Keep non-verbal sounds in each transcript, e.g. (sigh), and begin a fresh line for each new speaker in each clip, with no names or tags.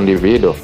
Condivido.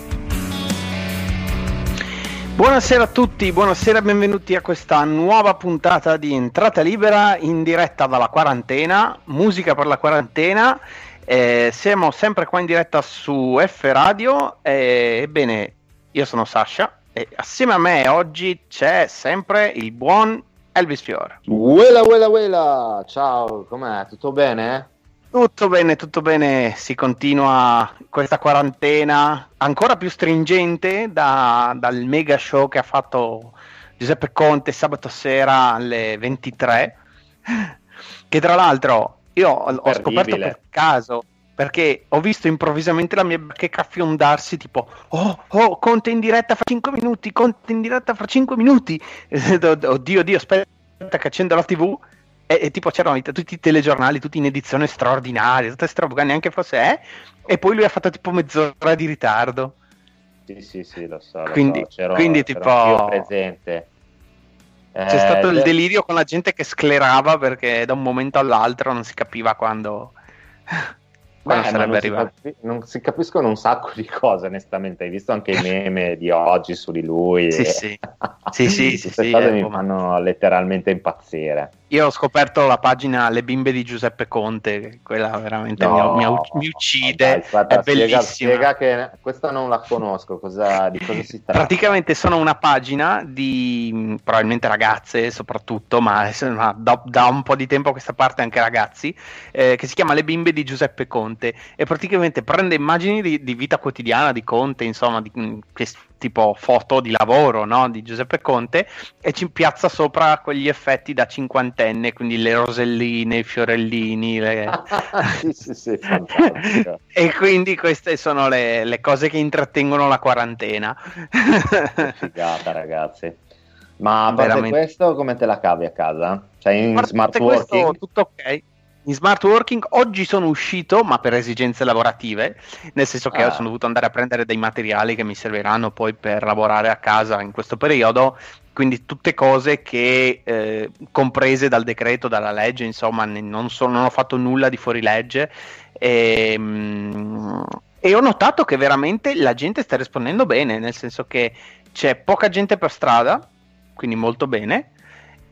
Buonasera a tutti, buonasera e benvenuti a questa nuova puntata di Entrata Libera in diretta dalla quarantena, musica per la quarantena. Eh, siamo sempre qua in diretta su F Radio. Eh, ebbene, io sono Sasha e assieme a me oggi c'è sempre il buon Elvis Fiore.
Uela, uela, uela! Ciao, com'è? Tutto bene?
Tutto bene, tutto bene, si continua questa quarantena ancora più stringente da, dal mega show che ha fatto Giuseppe Conte sabato sera alle 23, che tra l'altro io ho scoperto per caso perché ho visto improvvisamente la mia bacheca fiondarsi tipo oh, oh, Conte in diretta fra 5 minuti, Conte in diretta fra 5 minuti, (laughs) oddio, oddio, aspetta che accendo la tv e, e, tipo c'erano tutti i telegiornali, tutti in edizione straordinaria, tutte robe, neanche fosse è, e poi lui ha fatto tipo mezz'ora di ritardo.
Sì, sì, sì, lo so. Lo
quindi,
so. C'ero,
quindi tipo...
presente.
C'è eh, stato il delirio con la gente che sclerava perché da un momento all'altro non si capiva quando
Beh, sarebbe non arrivato. Si capi- non si capiscono un sacco di cose, onestamente. Hai visto anche i meme di oggi su di lui?
Sì, e... sì. sì, sì, (laughs)
Queste
sì,
cose
sì,
mi ecco, fanno letteralmente impazzire.
Io ho scoperto la pagina Le bimbe di Giuseppe Conte, quella veramente no, mi, mi, mi, uccide. Dai, aspetta, è bellissima.
Spiega, che questa non la conosco, cosa, di cosa si tratta?
Praticamente sono una pagina di probabilmente ragazze soprattutto, ma, ma da, da, un po' di tempo a questa parte anche ragazzi, eh, che si chiama Le bimbe di Giuseppe Conte e praticamente prende immagini di, di vita quotidiana di Conte, insomma, di, che tipo foto di lavoro no? di Giuseppe Conte e ci piazza sopra quegli effetti da cinquantenne, quindi le roselline, i fiorellini. Le... (laughs)
sì, sì, sì, (laughs)
e quindi queste sono le, le, cose che intrattengono la quarantena.
Figata, ragazzi. Ma a parte Veramente. questo, come te la cavi a casa? Cioè in smart working?
Questo, tutto ok in smart working oggi sono uscito, ma per esigenze lavorative, nel senso che ah. sono dovuto andare a prendere dei materiali che mi serviranno poi per lavorare a casa in questo periodo. Quindi tutte cose che eh, comprese dal decreto, dalla legge, insomma, non, so, non ho fatto nulla di fuorilegge. E, ehm, e ho notato che veramente la gente sta rispondendo bene, nel senso che c'è poca gente per strada, quindi molto bene,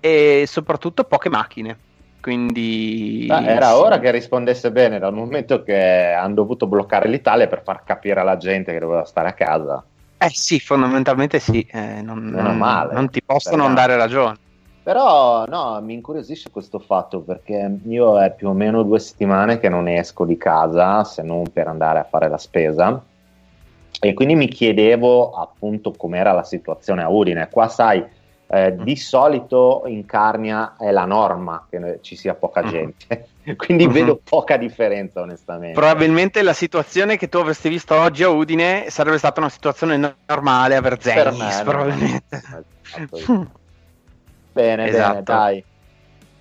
e soprattutto poche macchine quindi
ah, era sì. ora che rispondesse bene dal momento che hanno dovuto bloccare l'Italia per far capire alla gente che doveva stare a casa.
Eh sì, fondamentalmente sì, eh, non, non, male, non, ti possono non dare ragione.
Però no, mi incuriosisce questo fatto perché io è più o meno due settimane che non esco di casa se non per andare a fare la spesa e quindi mi chiedevo appunto com'era la situazione a Udine. Qua sai, eh, mm. di solito in Carnia è la norma che ci sia poca mm. gente, (laughs) quindi mm-hmm. vedo poca differenza onestamente.
Probabilmente la situazione che tu avresti visto oggi a Udine sarebbe stata una situazione normale a Verzenis, probabilmente.
bene, esatto. bene, dai.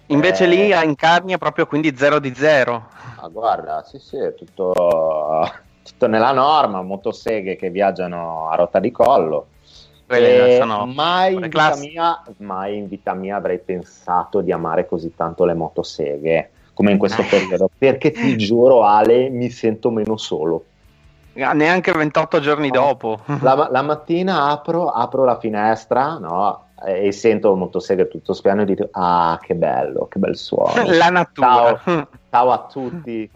Invece eh... lì in Carnia proprio quindi 0 di 0.
Ah, guarda, sì sì, è tutto, (laughs) tutto nella norma, motoseghe che viaggiano a rotta di collo
quelle sono
mai in, vita mia, mai in vita mia avrei pensato di amare così tanto le motoseghe come in questo eh. periodo, perché ti (laughs) giuro Ale, mi sento meno solo.
Ah, neanche 28 giorni no. dopo.
La, la, mattina apro, apro la finestra no, e sento motoseghe tutto spiano e dico, ah che bello, che bel suono. (laughs)
La natura.
Ciao, (laughs) ciao a tutti.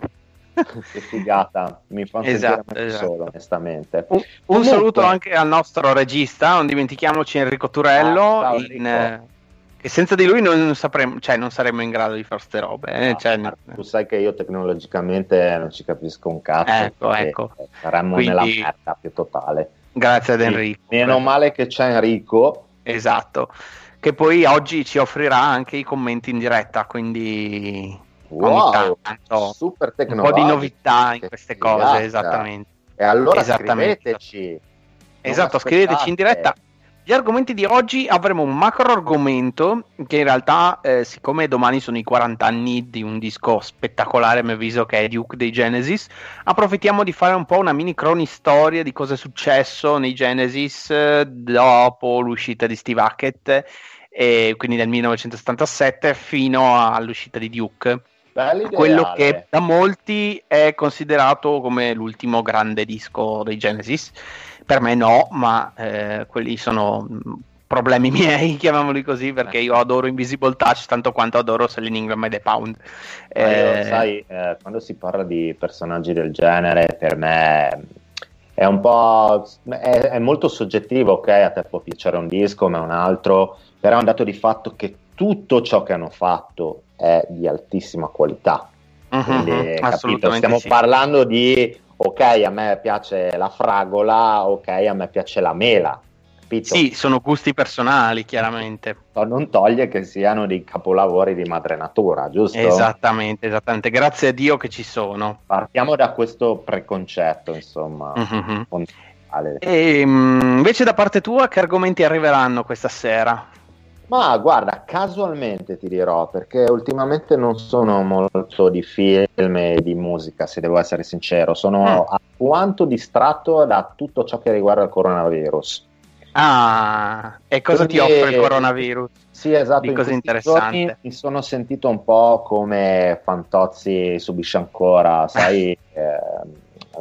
Che figata, mi fa esatto, esatto. solo, onestamente.
Un, un saluto anche al nostro regista, non dimentichiamoci Enrico Turello, ah, in, eh, che senza di lui non, sapremo, cioè, non saremmo in grado di fare queste robe. Eh?
No,
cioè,
tu sai che io tecnologicamente non ci capisco un cazzo.
Ecco, ecco.
Saremmo Quindi... nella merda più totale.
Grazie ad Enrico.
Meno male che c'è Enrico.
Esatto, che poi oggi ci offrirà anche i commenti in diretta, quindi
wow, tanto, super
un po' di novità in queste cose, esattamente.
E allora scriveteci.
Esatto, scriveteci in diretta gli argomenti di oggi avremo un macro argomento che in realtà, eh, siccome domani sono i 40 anni di un disco spettacolare, a mio avviso, che è Duke dei Genesis, approfittiamo di fare un po' una mini cronistoria di cosa è successo nei Genesis eh, dopo l'uscita di Steve Hackett, eh, quindi nel 1977, fino all'uscita di Duke. Quello che da molti è considerato come l'ultimo grande disco dei Genesis per me no, ma eh, quelli sono mm, problemi (laughs) miei, chiamiamoli così, perché io adoro Invisible Touch tanto quanto adoro Selling Ingram e The Pound.
Eh, io, sai, eh, quando si parla di personaggi del genere, per me è un po' è, è, molto soggettivo, ok? A te può piacere un disco, ma un altro, però è un dato di fatto che tutto ciò che hanno fatto è di altissima qualità. Uh-huh, Quindi, capito? Stiamo
sì.
parlando di ok, a me piace la fragola, ok, a me piace la mela.
Capito? Sì, sono gusti personali, chiaramente.
Non toglie che siano dei capolavori di madre natura, giusto?
Esattamente, esattamente. Grazie a Dio che ci sono.
Partiamo da questo preconcetto, insomma. Mm-hmm.
E, invece da parte tua, che argomenti arriveranno questa sera?
Ma guarda, casualmente ti dirò, perché ultimamente non sono molto di film e di musica, se devo essere sincero, sono mm. alquanto distratto da tutto ciò che riguarda il coronavirus.
Ah, e cosa Quindi, ti offre il coronavirus?
Sì, esatto, di cose interessanti. Mi sono sentito un po' come Fantozzi subisce ancora, sai, (laughs) eh,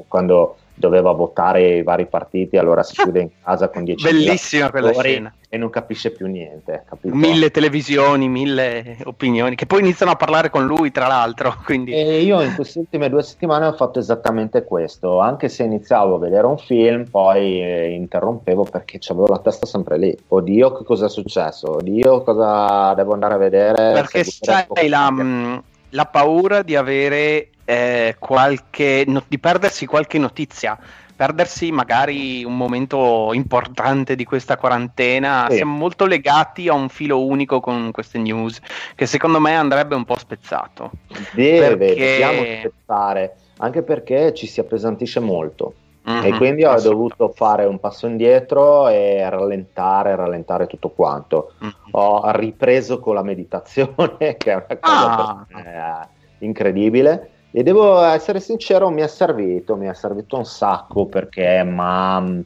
quando doveva votare i vari partiti, allora si chiude in casa con 10
Bellissima quella scena.
E non capisce più niente. Capito?
Mille televisioni, mille opinioni, che poi iniziano a parlare con lui, tra l'altro. (laughs) Quindi...
E io in queste ultime due settimane ho fatto esattamente questo. Anche se iniziavo a vedere un film, poi eh, interrompevo perché avevo la testa sempre lì. Oddio, che cosa è successo? Oddio, cosa devo andare a vedere?
Perché sai la, mm, la paura di avere eh, qualche, no, di perdersi qualche notizia, perdersi magari un momento importante di questa quarantena. Sì. Siamo molto legati a un filo unico con queste news, che secondo me andrebbe un po' spezzato.
Deve, perché... dobbiamo spezzare, anche perché ci si appesantisce molto. Mm-hmm, e quindi ho dovuto fare un passo indietro e rallentare, rallentare tutto quanto. Mm-hmm. Ho ripreso con la meditazione, (laughs) che è una cosa ah. eh, incredibile e devo essere sincero, mi è servito, mi è servito un sacco perché mi ha mm,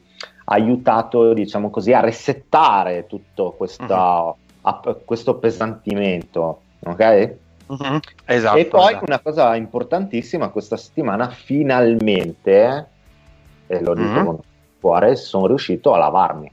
aiutato, diciamo così, a resettare tutto questa, uh-huh. a, questo pesantimento, ok?
Uh-huh. Esatto.
E poi
esatto.
una cosa importantissima, questa settimana finalmente, e lo dico uh-huh. con cuore, sono riuscito a lavarmi.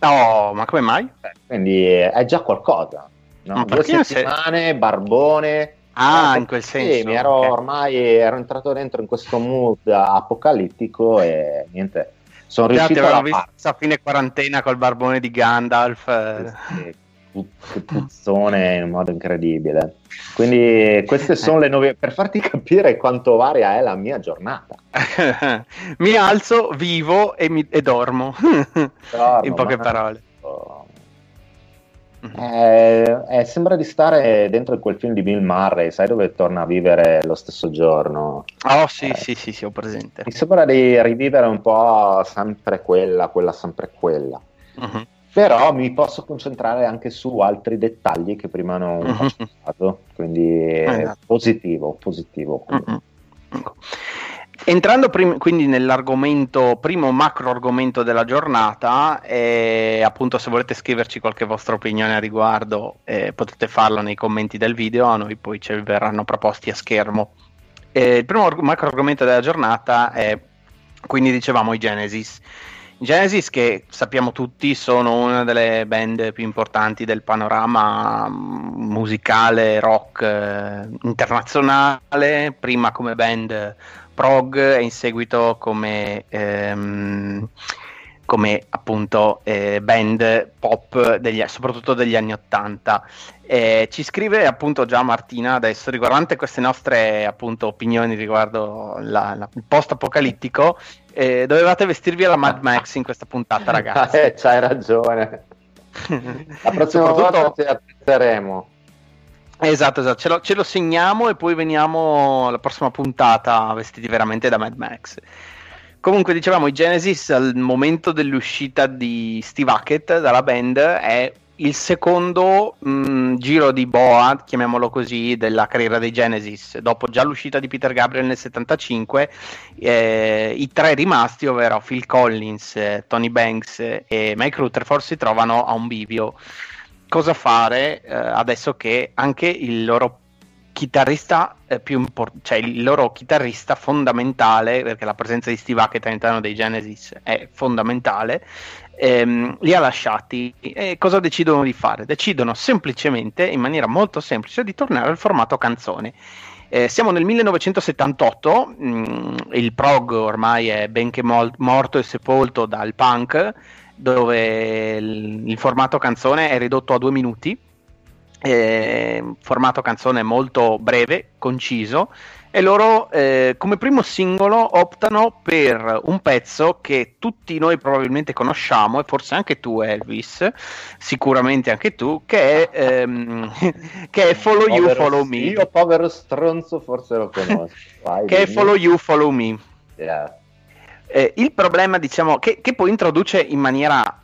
Oh, ma come mai?
Quindi è già qualcosa. No? Due settimane, sei... barbone,
Ah, in quel senso.
Sì, mi ero okay. ormai ero entrato dentro in questo mood apocalittico e niente. Sono riuscito
a visto a fine quarantena col barbone di Gandalf.
Sì, (laughs) che puzzone in un modo incredibile. Quindi (laughs) queste sono le nuove per farti (laughs) capire quanto varia è la mia giornata.
mi alzo, vivo e, mi, e dormo. dormo. in poche parole.
Eh, eh, sembra di stare dentro quel film di Bill Murray, sai dove torna a vivere lo stesso giorno.
Oh sì, eh, sì, sì, sì, ho presente.
Mi sembra di rivivere un po' sempre quella, quella sempre quella. Uh-huh. Però mi posso concentrare anche su altri dettagli che prima non ho uh-huh. quindi uh-huh. positivo, positivo. Uh-huh.
Entrando prim- quindi nell'argomento, primo macro argomento della giornata, e appunto se volete scriverci qualche vostra opinione a riguardo eh, potete farlo nei commenti del video, a noi poi ci verranno proposti a schermo. Eh, il primo arg- macro argomento della giornata è, quindi dicevamo i Genesis. Genesis che sappiamo tutti sono una delle band più importanti del panorama mm, musicale rock eh, internazionale, prima come band prog e in seguito come ehm, come appunto eh, band pop degli, soprattutto degli anni 80. Eh, ci scrive appunto già Martina adesso riguardante queste nostre appunto opinioni riguardo la, la, il post apocalittico. Eh, dovevate vestirvi alla Mad Max in questa puntata, (laughs) ragazzi.
eh, c'hai ragione. (laughs) La prossima volta ci apprezzeremo.
Esatto, esatto. Ce lo, ce lo, segniamo e poi veniamo alla prossima puntata vestiti veramente da Mad Max. Comunque, dicevamo, i Genesis al momento dell'uscita di Steve Hackett dalla band è il secondo mh, mm, giro di boa, chiamiamolo così, della carriera dei Genesis. Dopo già l'uscita di Peter Gabriel nel 75, eh, i tre rimasti, ovvero Phil Collins, eh, Tony Banks e Mike Rutherford, si trovano a un bivio. Cosa fare eh, adesso che anche il loro chitarrista eh, più importante, cioè il loro chitarrista fondamentale, perché la presenza di Steve Hackett all'interno dei Genesis è fondamentale, ehm, li ha lasciati. E cosa decidono di fare? Decidono semplicemente, in maniera molto semplice, di tornare al formato canzone. Eh, siamo nel 1978, mh, mm, il prog ormai è benché mol- morto e sepolto dal punk, dove il, il formato canzone è ridotto a due minuti eh, formato canzone molto breve, conciso, e loro eh, come primo singolo optano per un pezzo che tutti noi probabilmente conosciamo, e forse anche tu Elvis, sicuramente anche tu, che è, ehm, (laughs) che è Follow povero You, Follow Me.
Io povero stronzo forse lo conosco. (laughs)
Vai, che dimmi. è Follow You, Follow Me. Yeah. Eh, il problema, diciamo, che, che poi introduce in maniera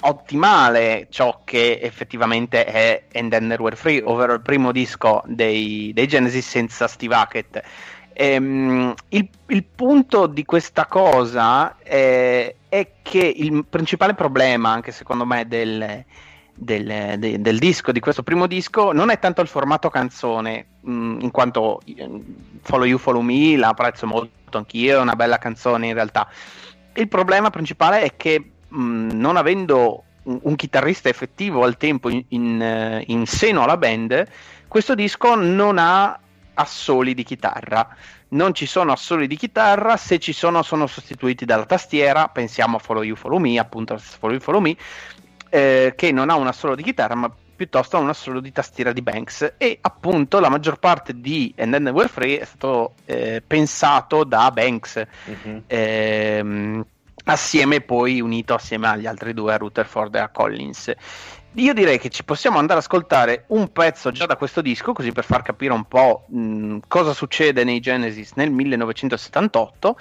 ottimale ciò che effettivamente è And Then There Were Free, ovvero il primo disco dei, dei Genesis senza Steve Hackett. Ehm, il, il, punto di questa cosa è, è, che il principale problema, anche secondo me, del, del, de, del, disco, di questo primo disco, non è tanto il formato canzone, mh, mm, in quanto eh, Follow You, Follow Me la apprezzo molto anch'io, è una bella canzone in realtà. Il problema principale è che mh, mm, non avendo un, un, chitarrista effettivo al tempo in, in, eh, in, seno alla band, questo disco non ha assoli di chitarra. Non ci sono assoli di chitarra, se ci sono sono sostituiti dalla tastiera, pensiamo a Follow You Follow Me, appunto Follow You Follow Me, eh, che non ha un assolo di chitarra, ma piuttosto ha un assolo di tastiera di Banks e appunto la maggior parte di And Then We're Free è stato eh, pensato da Banks. Mm-hmm. Eh, assieme poi unito assieme agli altri due, a Rutherford e a Collins. Io direi che ci possiamo andare ad ascoltare un pezzo già da questo disco, così per far capire un po' mh, cosa succede nei Genesis nel 1978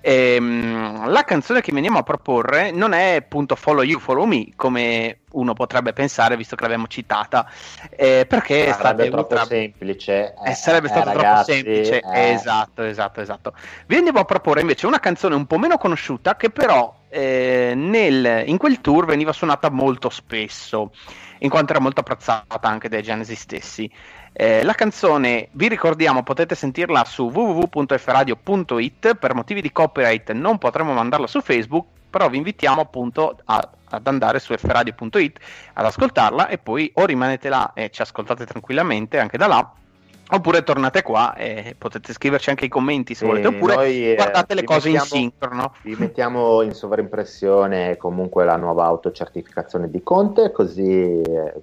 Ehm, la canzone che veniamo a proporre non è appunto Follow You, Follow Me, come uno potrebbe pensare, visto che l'abbiamo citata, eh, perché
sarebbe troppo ultra... semplice.
Eh, sarebbe eh, stato ragazzi, troppo semplice. Eh. Esatto, esatto, esatto. Vi andiamo a proporre invece una canzone un po' meno conosciuta, che però eh, nel, in quel tour veniva suonata molto spesso, in quanto era molto apprezzata anche dai Genesis stessi. Eh, la canzone, vi ricordiamo, potete sentirla su www.fradio.it. Per motivi di copyright non potremo mandarla su Facebook, però vi invitiamo appunto a, ad andare su fradio.it ad ascoltarla e poi o rimanete là e ci ascoltate tranquillamente anche da là. Oppure tornate qua e potete scriverci anche i commenti se volete, oppure noi, eh, guardate le cose mettiamo, in sincrono.
Vi mettiamo in sovraimpressione comunque la nuova autocertificazione di Conte, così eh,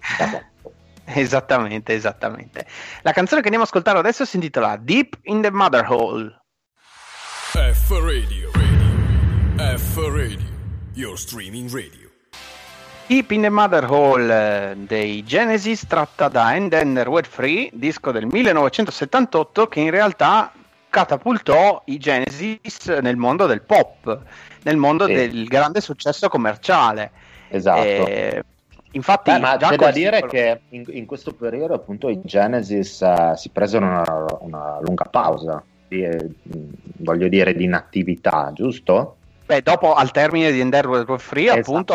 (laughs)
Esattamente, esattamente. La canzone che andiamo a ascoltare adesso si intitola Deep in the Mother Hole. F Radio, radio. F Radio, your streaming radio. Deep in the Mother Hole eh, dei Genesis, tratta da And Then Were Free, disco del 1978 che in realtà catapultò i Genesis nel mondo del pop, nel mondo sì. del grande successo commerciale.
Esatto. Eh,
Infatti,
Beh, ma c'è da dire che in, in, questo periodo appunto i Genesis uh, si presero una, una lunga pausa, di, eh, voglio dire di inattività, giusto?
Beh, dopo al termine di Endeavor Free appunto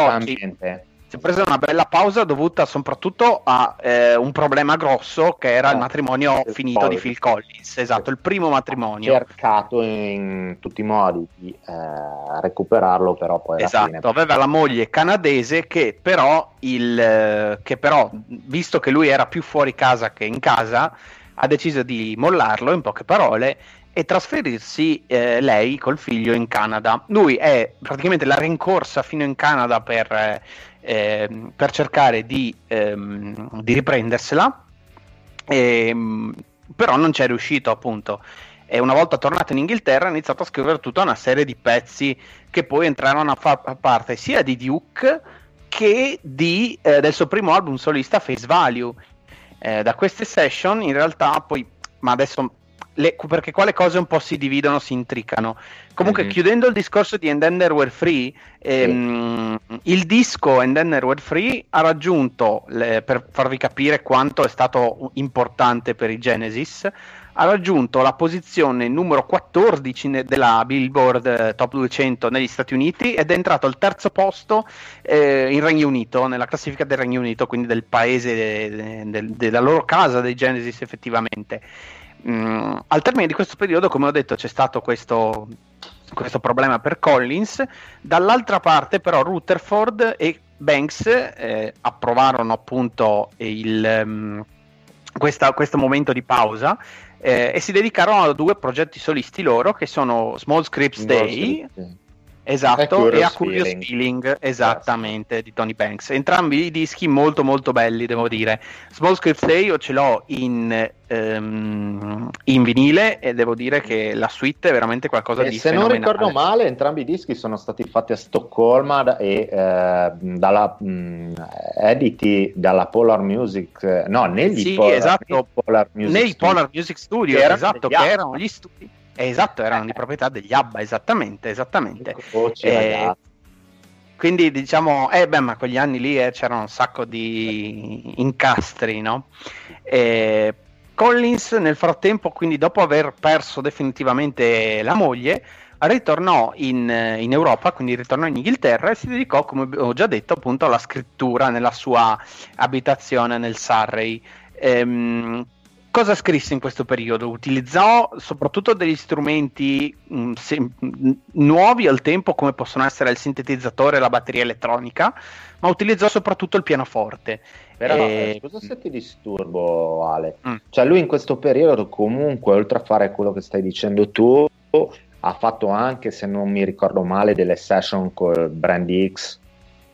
si è presa una bella pausa dovuta soprattutto a eh, un problema grosso che era eh, il matrimonio il finito Collins. di Phil Collins, esatto, il primo matrimonio.
Ha cercato in tutti i modi di eh, recuperarlo, però poi
esatto,
fine...
aveva la moglie canadese che però, il, che però, visto che lui era più fuori casa che in casa, ha deciso di mollarlo in poche parole e trasferirsi eh, lei col figlio in Canada. Lui è praticamente la rincorsa fino in Canada per, eh, ehm, per cercare di, ehm, di riprendersela, ehm, però non c'è riuscito appunto. E una volta tornato in Inghilterra ha iniziato a scrivere tutta una serie di pezzi che poi entrarono a far parte sia di Duke che di, eh, del suo primo album solista Face Value. Eh, da queste session in realtà poi, ma adesso le, perché qua le cose un po' si dividono, si intricano. Comunque, mm-hmm. chiudendo il discorso di And There Were Free, ehm, sì. il disco And There Were Free ha raggiunto, le, per farvi capire quanto è stato importante per i Genesis, ha raggiunto la posizione numero 14 della Billboard eh, Top 200 negli Stati Uniti ed è entrato al terzo posto eh, in Regno Unito, nella classifica del Regno Unito, quindi del paese de, de, de, della loro casa dei Genesis effettivamente. Mm, al termine di questo periodo, come ho detto, c'è stato questo, questo problema per Collins. Dall'altra parte, però, Rutherford e Banks eh, approvarono appunto il, um, questa, questo momento di pausa eh, e si dedicarono a due progetti solisti loro che sono Small Scripts Day. Script. Esatto, e a Curious Feeling, Feeling esattamente, yes. di Tony Banks. Entrambi i dischi molto molto belli, devo dire. Small Scripts Day io ce l'ho in, um, in vinile e devo dire che la suite è veramente qualcosa e di
se non ricordo male, entrambi i dischi sono stati fatti a Stoccolma e eh, dalla, mh, mm, editi dalla Polar Music, no, negli
sì,
Polar,
esatto, Polar Music nei Studio. Polar Music Studio, che esatto, che erano gli studi esatto, erano di proprietà degli ABBA, esattamente, esattamente. Eh, quindi diciamo, eh beh, ma quegli anni lì eh, c'erano un sacco di incastri, no? Eh, Collins nel frattempo, quindi dopo aver perso definitivamente la moglie, ritornò in, in, Europa, quindi ritornò in Inghilterra e si dedicò, come ho già detto, appunto alla scrittura nella sua abitazione nel Surrey. Ehm, cosa scrisse in questo periodo? Utilizzò soprattutto degli strumenti mh, mm, se, mh, mm, nuovi al tempo, come possono essere il sintetizzatore e la batteria elettronica, ma utilizzò soprattutto il pianoforte.
Però, e... Eh, scusa se ti disturbo, Ale. Mm. Cioè, lui in questo periodo, comunque, oltre a fare quello che stai dicendo tu, ha fatto anche, se non mi ricordo male, delle session con Brand X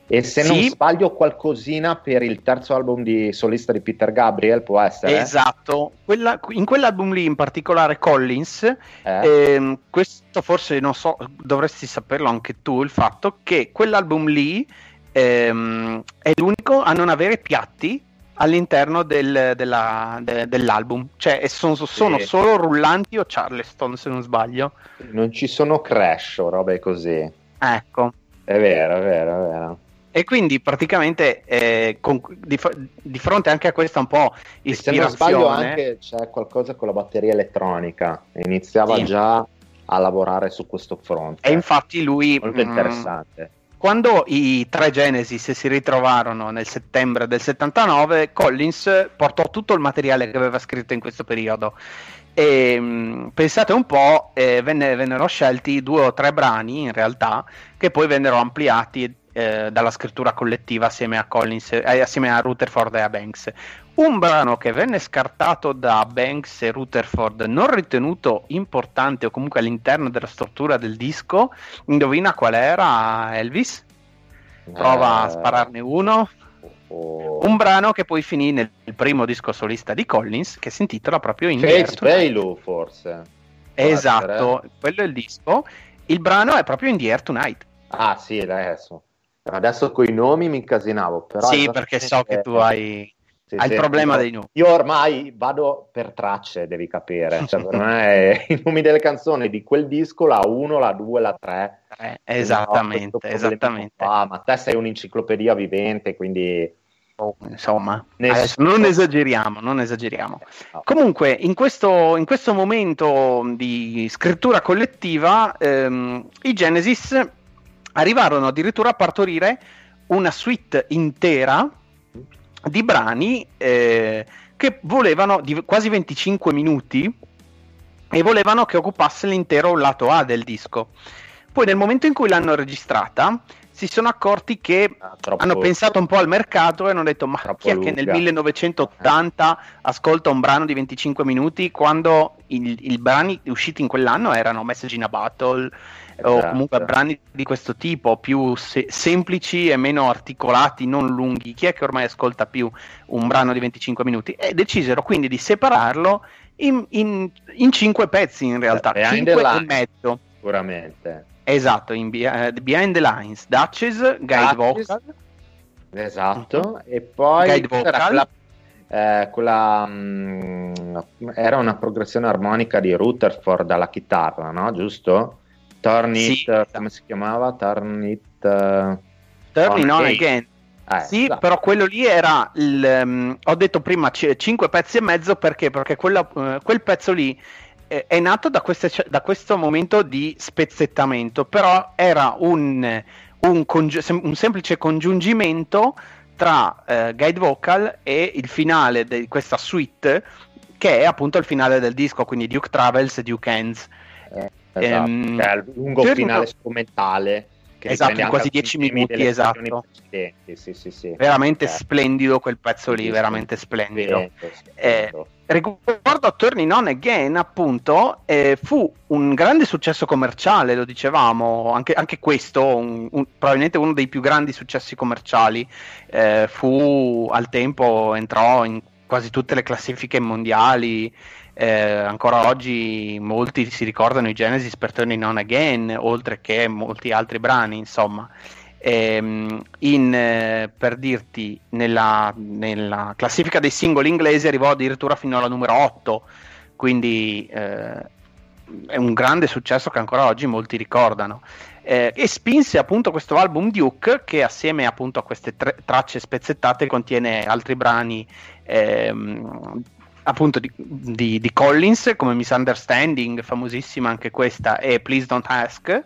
e se sì. non sbaglio qualcosina per il terzo album di solista di Peter Gabriel, può essere?
Esatto, Quella, in quell'album lì in particolare Collins, eh. ehm, questo forse non so, dovresti saperlo anche tu, il fatto che quell'album lì ehm, è l'unico a non avere piatti all'interno del, della, de, dell'album, cioè sono, sono sì. solo rullanti o Charleston se non sbaglio.
Non ci sono crash o robe così.
Ecco.
È vero, è vero, è vero.
E quindi praticamente eh, con, di, di, fronte anche a questa un po' ispirazione... Se non sbaglio
anche c'è qualcosa con la batteria elettronica, iniziava sì. già a lavorare su questo fronte.
E infatti lui...
Molto mm, interessante.
Quando i tre Genesis si ritrovarono nel settembre del 79, Collins portò tutto il materiale che aveva scritto in questo periodo. E, mm, pensate un po', eh, venne, vennero scelti due o tre brani in realtà che poi vennero ampliati eh, dalla scrittura collettiva assieme a, Collins, eh, assieme a Rutherford e a Banks. Un brano che venne scartato da Banks e Rutherford, non ritenuto importante o comunque all'interno della struttura del disco, indovina qual era Elvis? Prova a spararne uno. Oh. Un brano che poi finì nel primo disco solista di Collins che si intitola proprio In
Face Value forse.
Esatto, quello è il disco. Il brano è proprio In the Air Tonight.
Ah sì, adesso. Adesso con i nomi mi incasinavo, però...
Sì, perché so che tu hai, sì, hai sì, il problema
io,
dei nomi.
Io ormai vado per tracce, devi capire. Cioè, per me (laughs) i nomi delle canzoni di quel disco, la 1, la 2, la 3.
Eh, esattamente, esattamente.
Ah, ma te sei un'enciclopedia vivente, quindi...
Oh, insomma, Nessuno... non esageriamo, non esageriamo. No. Comunque, in questo, in questo, momento di scrittura collettiva, ehm, i Genesis arrivarono addirittura a partorire una suite intera di brani eh, che volevano di quasi 25 minuti e volevano che occupasse l'intero lato A del disco. Poi nel momento in cui l'hanno registrata si sono accorti che ah, hanno pensato un po' al mercato e hanno detto ma chi è lunga. che nel 1980 ascolta un brano di 25 minuti quando i brani usciti in quell'anno erano Message in a Battle esatto. o comunque brani di questo tipo più se- semplici e meno articolati, non lunghi. Chi è che ormai ascolta più un brano di 25 minuti? E decisero quindi di separarlo in, in, in cinque pezzi in realtà,
Behind
cinque
e
mezzo.
Sicuramente.
Esatto, in uh, Behind the Lines, Duchess, Guide Vocal.
Esatto, uh-huh. e poi
Guide Vocal.
Quella, eh, quella mh, mm, era una progressione armonica di Rutherford dalla chitarra, no? Giusto? Turn It, sì, esatto. come si chiamava? Turn It... Uh,
Turn It On Again. Eh, sì, esatto. però quello lì era il. Um, ho detto prima c- 5 pezzi e mezzo perché? Perché quella, uh, quel pezzo lì eh, è nato da, queste, da, questo momento di spezzettamento, però era un, un, congi- un semplice congiungimento tra uh, guide vocal e il finale di questa suite, che è appunto il finale del disco, quindi Duke Travels e Duke Ends.
Eh, esatto, um, è il lungo finale strumentale
che esatto, in quasi 10 minuti, esatto.
Sì, sì, sì.
Veramente eh. splendido quel pezzo lì, veramente splendido. Eh, riguardo a Turning On Again, appunto, eh, fu un grande successo commerciale, lo dicevamo, anche, anche questo, un, un, probabilmente uno dei più grandi successi commerciali. Eh, fu al tempo, entrò in quasi tutte le classifiche mondiali eh, ancora oggi molti si ricordano i Genesis per Turning On Again, oltre che molti altri brani, insomma. Ehm, in, eh, per dirti, nella, nella, classifica dei singoli inglesi arrivò addirittura fino alla numero 8, quindi eh, è un grande successo che ancora oggi molti ricordano. Eh, e spinse appunto questo album Duke che assieme appunto a queste tre, tracce spezzettate contiene altri brani ehm, appunto di, di, di, Collins come Misunderstanding, famosissima anche questa, e Please Don't Ask,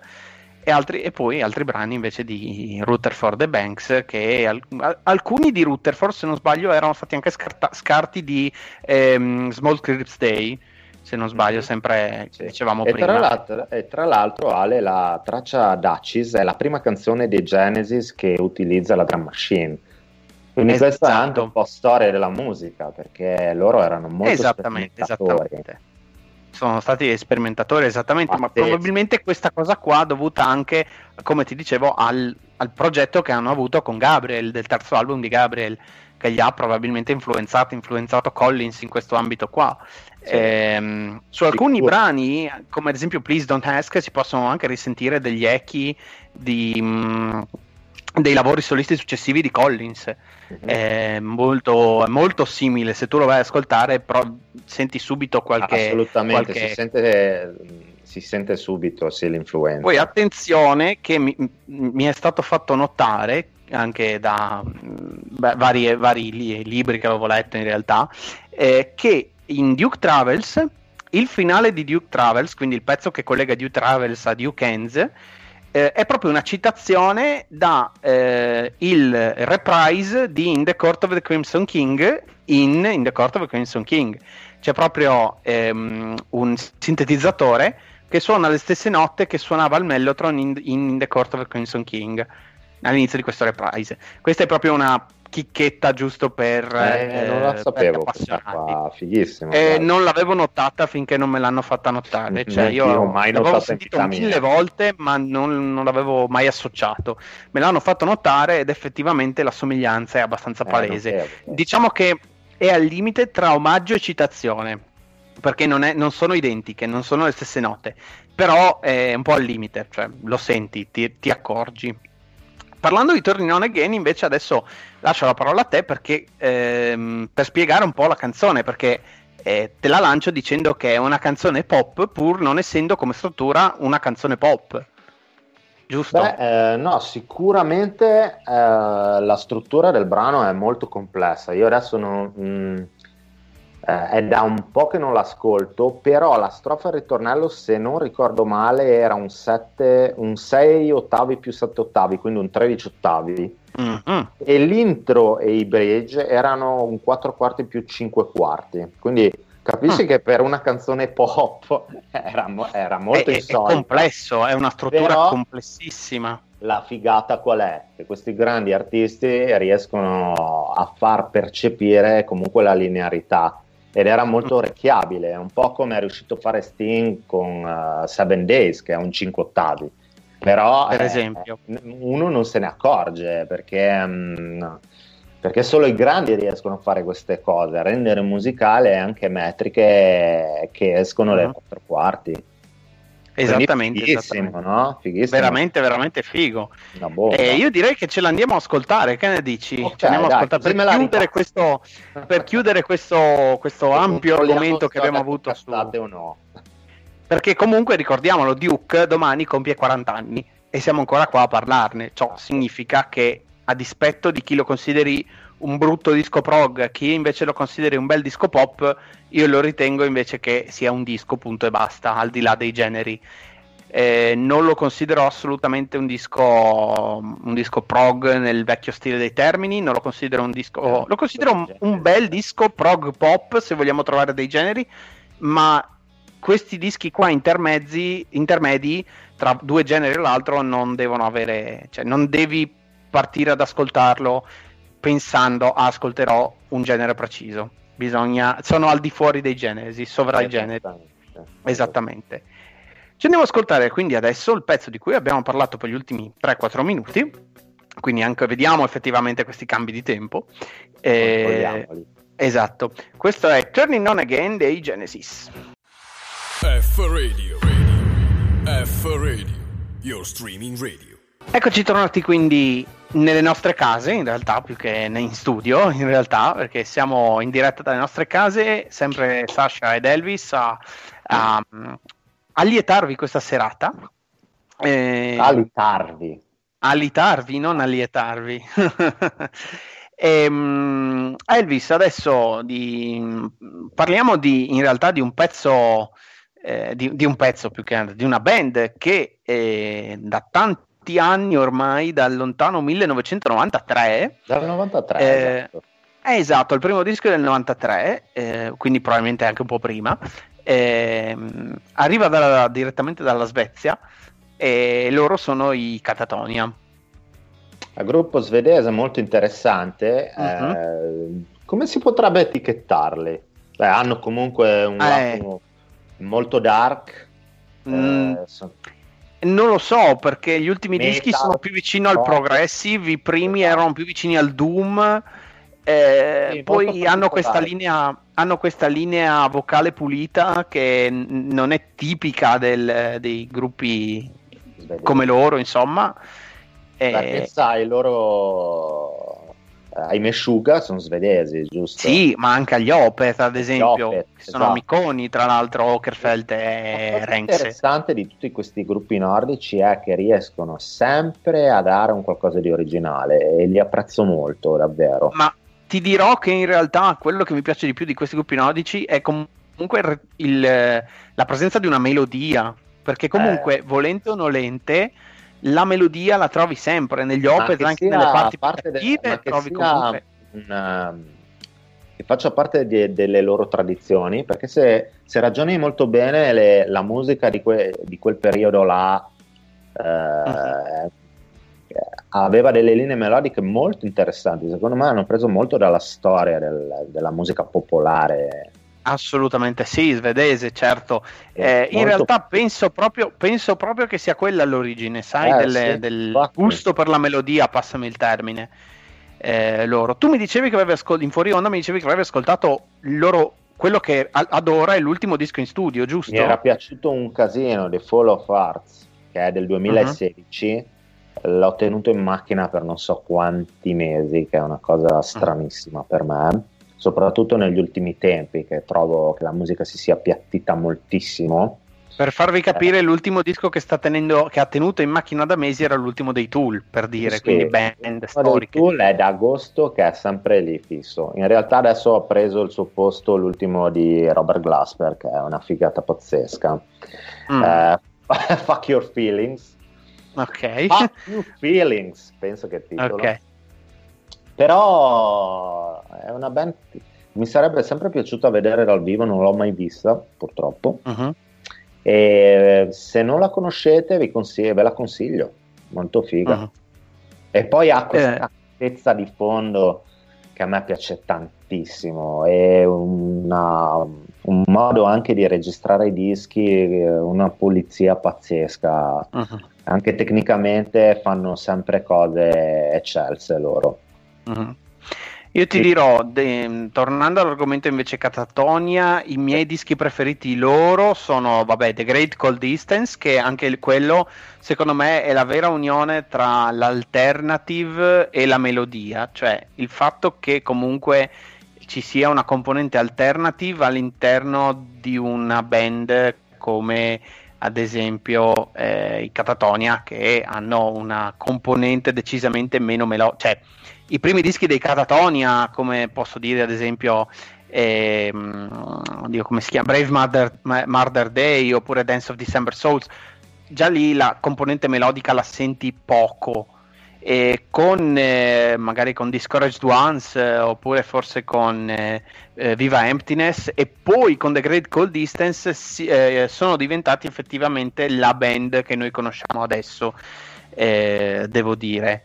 e, altri, e poi altri brani invece di Rutherford e Banks, che al, alcuni di Rutherford, se non sbaglio, erano stati anche scarta, scarti di ehm, Small Crips Day, se non sbaglio, sempre sì. dicevamo
e
prima.
Tra l'altro, e tra l'altro, Ale, la traccia Duchess è la prima canzone dei Genesis che utilizza la drum machine quindi esatto. questa è anche un po' storia della musica, perché loro erano molto
esattamente, esattamente. Sono stati sperimentatori esattamente, ma, ma probabilmente questa cosa qua dovuta anche, come ti dicevo, al, al, progetto che hanno avuto con Gabriel, del terzo album di Gabriel, che gli ha probabilmente influenzato, influenzato Collins in questo ambito qua. Sì. Ehm, su alcuni Sicuro. brani, come ad esempio Please Don't Ask, si possono anche risentire degli echi di... Mh, mm, dei lavori solisti successivi di Collins. Mm-hmm. È, molto, molto, simile. Se tu lo vai ad ascoltare, però senti subito qualche.
Assolutamente,
qualche...
Si, sente, si, sente, subito sì, l'influenza.
Poi attenzione, che mi, mi è stato fatto notare anche da beh, vari, vari, libri che avevo letto in realtà, eh, che in Duke Travels, il finale di Duke Travels, quindi il pezzo che collega Duke Travels a Duke Ends, eh, è proprio una citazione da eh, il reprise di In the Court of the Crimson King in In the Court of the Crimson King. C'è proprio ehm, un sintetizzatore che suona le stesse note che suonava il Mellotron in, in The Court of the Crimson King all'inizio di questo reprise. Questa è proprio una chicchetta giusto per
eh, non la sapevo qua, fighissimo
eh, non l'avevo notata finché non me l'hanno fatta notare cioè, io, io mai l'avevo sentito mille mia. volte ma non, non, l'avevo mai associato. Me l'hanno fatto notare ed effettivamente la somiglianza è abbastanza eh, palese. diciamo che è al limite tra omaggio e citazione perché non, è, non, sono identiche, non sono le stesse note, però è un po' al limite, cioè lo senti, ti, ti accorgi. Parlando di Turning On Again, invece, adesso lascio la parola a te perché, ehm, per spiegare un po' la canzone, perché eh, te la lancio dicendo che è una canzone pop, pur non essendo come struttura una canzone pop. Giusto?
Beh, eh, no, sicuramente eh, la struttura del brano è molto complessa. Io adesso non. Mh, mm, eh, è da un po' che non l'ascolto, però la strofa e il ritornello, se non ricordo male, era un, 7, un 6 ottavi più 7 ottavi, quindi un 13 ottavi. Mm-hmm. E l'intro e i bridge erano un 4 quarti più 5 quarti. Quindi capisci mm. che per una canzone pop era, era molto
è,
insolita.
È complesso, è una struttura però, complessissima
la figata qual è? Che questi grandi artisti riescono a far percepire comunque la linearità ed era molto orecchiabile, un po' come è riuscito a fare Sting con uh, Seven Days, che è un 5 ottavi. Però
per eh, esempio.
uno non se ne accorge perché, um, perché solo i grandi riescono a fare queste cose, a rendere musicale anche metriche che escono dai uh-huh. quattro quarti.
Esattamente,
fighissimo, no?
Veramente, veramente figo. Eh, io direi che ce l'andiamo a ascoltare, che ne dici? Okay, ce l'andiamo dai, a ascoltare per chiudere, questo, per chiudere, questo, questo ampio argomento che abbiamo avuto su...
o no.
Perché comunque ricordiamolo, Duke domani compie 40 anni e siamo ancora qua a parlarne. Ciò significa che a dispetto di chi lo consideri un brutto disco prog, chi invece lo consideri un bel disco pop, io lo ritengo invece che sia un disco punto e basta, al di là dei generi. Eh, non lo considero assolutamente un disco, un disco prog nel vecchio stile dei termini, non lo considero un disco, lo considero un, un bel disco prog pop se vogliamo trovare dei generi, ma questi dischi qua intermedi, intermedi tra due generi e l'altro non devono avere, cioè non devi partire ad ascoltarlo pensando ascolterò un genere preciso. Bisogna, sono al di fuori dei generi, sovra i generi. Esattamente. Ci andiamo ad ascoltare quindi adesso il pezzo di cui abbiamo parlato per gli ultimi 3-4 minuti. Quindi anche vediamo effettivamente questi cambi di tempo. Eh, esatto. Questo è Turning On Again dei Genesis. F Radio, radio. F Radio, your streaming radio. Eccoci tornati quindi nelle nostre case, in realtà, più che in studio, in realtà, perché siamo in diretta dalle nostre case, sempre Sasha ed Elvis a, a, a lietarvi questa serata.
Eh, Alitarvi.
Alitarvi, non allietarvi. (laughs) e, um, Elvis, adesso di, parliamo di, in realtà di un pezzo, eh, di, di, un pezzo più che di una band che eh, da tanti molti anni ormai, dal lontano 1993.
Dal 93, eh, esatto.
Eh, esatto, il primo disco del 93, eh, quindi probabilmente anche un po' prima. Eh, arriva da, direttamente dalla Svezia e loro sono i Catatonia.
Un gruppo svedese molto interessante. Uh-huh. come si potrebbe etichettarli? Beh, hanno comunque un eh. lato molto dark.
Mm. So- non lo so perché gli ultimi Metal, dischi sono più vicino al progressive, i primi esatto. erano più vicini al doom. Eh, sì, poi hanno questa, linea, hanno questa, linea, vocale pulita che n- non è tipica del, dei gruppi come loro, insomma.
Perché sai, loro ai Meshuga sono svedesi, giusto?
Sì, ma anche agli Opeth, ad esempio, Opeth, sono esatto. amiconi, tra l'altro Okerfeld e Renks.
interessante di tutti questi gruppi nordici è che riescono sempre a dare un qualcosa di originale e li apprezzo molto, davvero.
Ma ti dirò che in realtà quello che mi piace di più di questi gruppi nordici è comunque il, il, la presenza di una melodia, perché comunque, eh. volente o nolente la melodia la trovi sempre negli opera, anche nelle parti parte de- trovi comunque
una, che faccia parte de- delle loro tradizioni, perché se, se ragioni molto bene le, la musica di, que- di, quel periodo là eh, uh-huh. aveva delle linee melodiche molto interessanti, secondo me hanno preso molto dalla storia del, della musica popolare
Assolutamente sì, svedese, certo. Eh, in realtà penso proprio, penso proprio, che sia quella l'origine, sai, eh, delle, sì, del gusto per la melodia, passami il termine. Eh, loro. Tu mi dicevi che avevi ascoltato, in fuori onda mi dicevi che avevi ascoltato loro, quello che ad ora è l'ultimo disco in studio, giusto?
Mi era piaciuto un casino, The Fall of Arts, che è del 2016. Uh-huh. L'ho tenuto in macchina per non so quanti mesi, che è una cosa stranissima uh-huh. per me soprattutto negli ultimi tempi, che trovo che la musica si sia appiattita moltissimo.
Per farvi capire, eh. l'ultimo disco che, tenendo, che, ha tenuto in macchina da mesi era l'ultimo dei Tool, per dire, sì, quindi band storiche.
Tool è da agosto che è sempre lì fisso. In realtà adesso ha preso il suo posto l'ultimo di Robert Glasper, che è una figata pazzesca. Mm. Eh, (laughs) fuck Your Feelings.
Ok.
Fuck Your Feelings, penso che il titolo. Ok. Però è una band mi sarebbe sempre piaciuto vedere dal vivo, non l'ho mai vista purtroppo. Uh-huh. E se non la conoscete vi consiglio, ve la consiglio. molto figa. Uh-huh. E poi ha questa eh. di fondo che a me piace tantissimo, è una, un modo anche di registrare i dischi, una pulizia pazzesca, uh-huh. anche tecnicamente fanno sempre cose eccelse loro.
Uh-huh. Io ti dirò, de, tornando all'argomento invece Catatonia, i miei dischi preferiti loro sono, vabbè, The Great Cold Distance, che anche quello, secondo me, è la vera unione tra l'alternative e la melodia, cioè il fatto che comunque ci sia una componente alternative all'interno di una band come ad esempio eh, i Catatonia, che hanno una componente decisamente meno melodica, cioè i primi dischi dei Catatonia, come posso dire ad esempio, ehm, oddio, come si chiama? Brave Murder, Murder, Day oppure Dance of December Souls, già lì la componente melodica la senti poco. E con eh, magari con Discouraged Ones eh, oppure forse con eh, eh Viva Emptiness e poi con The Great Cold Distance si, eh, sono diventati effettivamente la band che noi conosciamo adesso eh, devo dire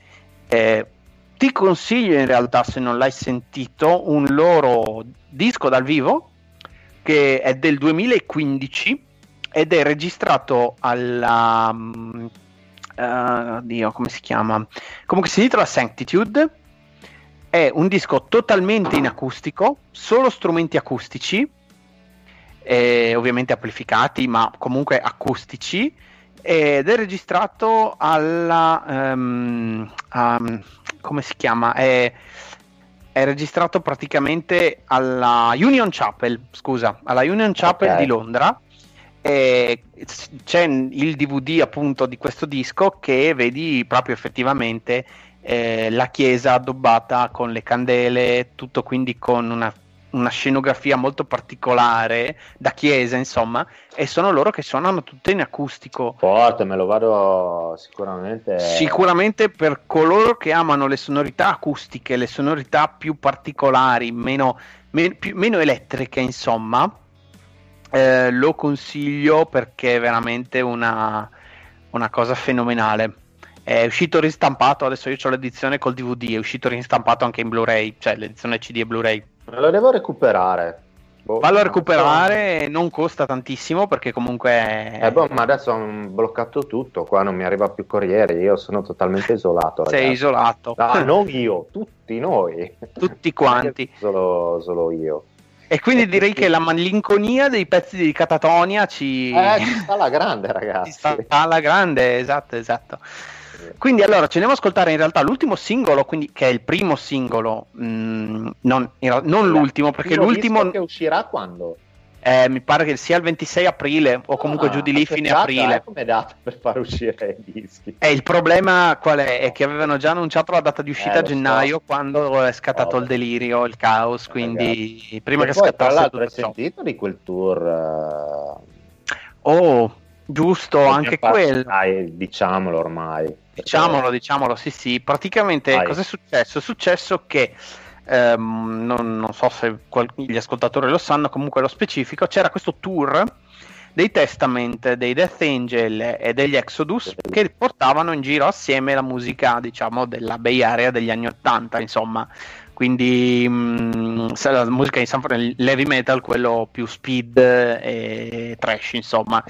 ti consiglio in realtà, se non l'hai sentito, un loro disco dal vivo che è del 2015 ed è registrato alla... Uh, Dio, come si chiama? Comunque si intitola Sanctitude. È un disco totalmente in acustico, solo strumenti acustici, eh, ovviamente amplificati, ma comunque acustici ed è registrato alla um, um, come si chiama? È, è, registrato praticamente alla Union Chapel, scusa, alla Union Chapel okay. di Londra. E c'è il DVD appunto di questo disco che vedi proprio effettivamente eh, la chiesa addobbata con le candele, tutto quindi con una una scenografia molto particolare da chiesa, insomma, e sono loro che suonano tutte in acustico.
Forte, me lo vado sicuramente.
Sicuramente per coloro che amano le sonorità acustiche, le sonorità più particolari, meno, men- più, meno elettriche, insomma, eh, lo consiglio perché è veramente una, una cosa fenomenale. È uscito ristampato, adesso io ho l'edizione col DVD, è uscito ristampato anche in Blu-ray, cioè l'edizione CD e Blu-ray
Me lo devo recuperare.
Boh, Vallo a recuperare, so. non costa tantissimo perché comunque...
Eh boh, ma adesso hanno bloccato tutto, qua non mi arriva più corriere, io sono totalmente isolato.
Ragazzi. Sei isolato.
No, (laughs) non io, tutti noi.
Tutti quanti. (laughs)
solo, solo io.
E quindi e direi che la malinconia dei pezzi di Catatonia ci...
Eh, ci sta alla grande, ragazzi. (laughs) Ci sta
alla grande, esatto, esatto. Quindi allora ci andiamo ad ascoltare in realtà l'ultimo singolo, quindi, che è il primo singolo, mh, mm, non, non l'ultimo, perché l'ultimo...
che uscirà quando?
Eh, mi pare che sia il 26 aprile o comunque ah, giù di lì fine aprile.
come data (laughs) per far uscire i dischi.
E il problema qual è? È che avevano già annunciato la data di uscita eh, a gennaio so. quando è scattato oh, il delirio, il caos, quindi ragazzi. prima e che poi, scattasse... Tra
l'altro hai sentito di quel tour...
Uh... Oh, giusto, anche quello.
Dai, diciamolo ormai.
Diciamolo, diciamolo, sì, sì. Praticamente Vai. cosa è successo? È successo che ehm, non, non, so se qual- gli ascoltatori lo sanno, comunque lo specifico, c'era questo tour dei Testament, dei Death Angel e degli Exodus che portavano in giro assieme la musica, diciamo, della Bay Area degli anni 80, insomma. Quindi mh, mm, la musica di San Francisco, l'heavy metal, quello più speed e trash, insomma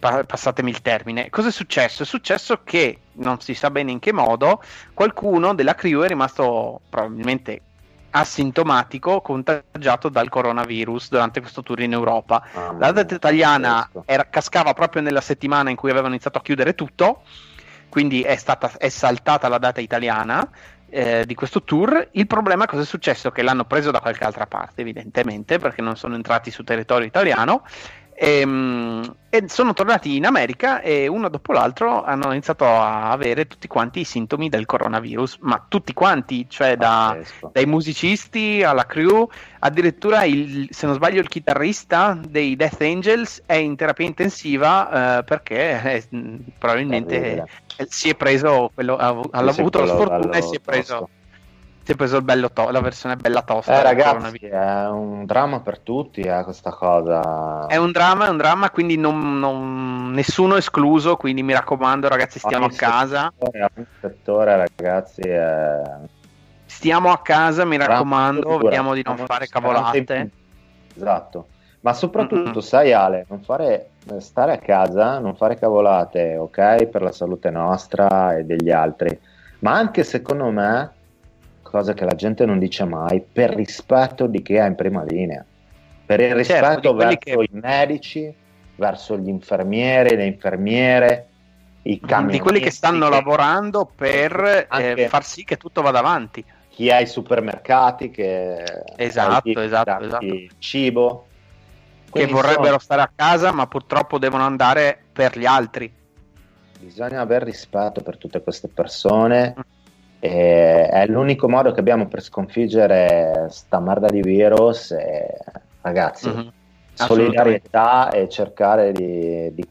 passatemi il termine. Cosa è successo? È successo che non si sa bene in che modo qualcuno della crew è rimasto probabilmente asintomatico contagiato dal coronavirus durante questo tour in Europa. Ah, la data italiana era, cascava proprio nella settimana in cui avevano iniziato a chiudere tutto, quindi è, stata, è saltata la data italiana. Eh, di questo tour il problema è cosa è successo? Che l'hanno preso da qualche altra parte, evidentemente, perché non sono entrati su territorio italiano e, ehm, e, sono tornati in America e uno dopo l'altro hanno iniziato a avere tutti quanti i sintomi del coronavirus, ma tutti quanti, cioè da, dai musicisti alla crew, addirittura il, se non sbaglio il chitarrista dei Death Angels è in terapia intensiva eh, perché eh, probabilmente si è preso quello, ha, ha avuto la sfortuna e si è preso... si è preso to- la versione bella tosta.
Eh, ragazzi, è un dramma per tutti eh, questa cosa.
È un dramma, è un dramma, quindi non, non... nessuno escluso, quindi mi raccomando ragazzi, stiamo
ogni
a casa.
Settore, ogni settore, ragazzi, è...
Stiamo a casa, mi raccomando, vediamo di non fare cavolate.
Esatto. Ma soprattutto, mm-hmm. sai Ale, non fare, stare a casa, non fare cavolate, ok? Per la salute nostra e degli altri. Ma anche secondo me cosa che la gente non dice mai, per rispetto di chi è in prima linea, per il certo, rispetto certo, verso che... i medici, verso gli infermieri, le infermiere, i camionisti.
Di quelli che stanno che... lavorando per eh, far sì che tutto vada avanti.
Chi ha i supermercati, che
esatto, esatto, esatto.
cibo.
Quindi che vorrebbero sono... stare a casa, ma purtroppo devono andare per gli altri.
Bisogna avere rispetto per tutte queste persone. Mm e è l'unico modo che abbiamo per sconfiggere sta merda di virus. E, ragazzi, mm-hmm. solidarietà e cercare di, di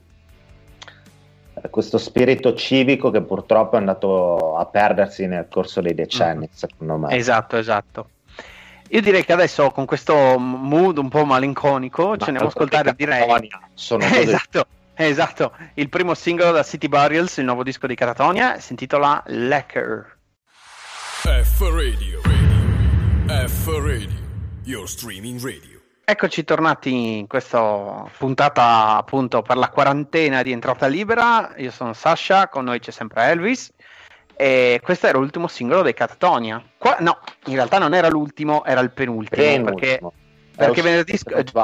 questo spirito civico che purtroppo è andato a perdersi nel corso dei decenni, mm. secondo me.
Esatto, esatto. Io direi che adesso con questo mood un po' malinconico Ma ci andiamo a ascoltare direi
sono esatto,
esatto, il primo singolo da City Burials, il nuovo disco di Catatonia, si intitola Lecker. F Radio, radio. F Radio, your streaming radio. Eccoci tornati in questa puntata appunto per la quarantena di entrata libera. Io sono Sasha, con noi c'è sempre Elvis. E questo era l'ultimo singolo dei Catatonia. Qua, no, in realtà non era l'ultimo, era il penultimo. penultimo. Perché, perché venerdì,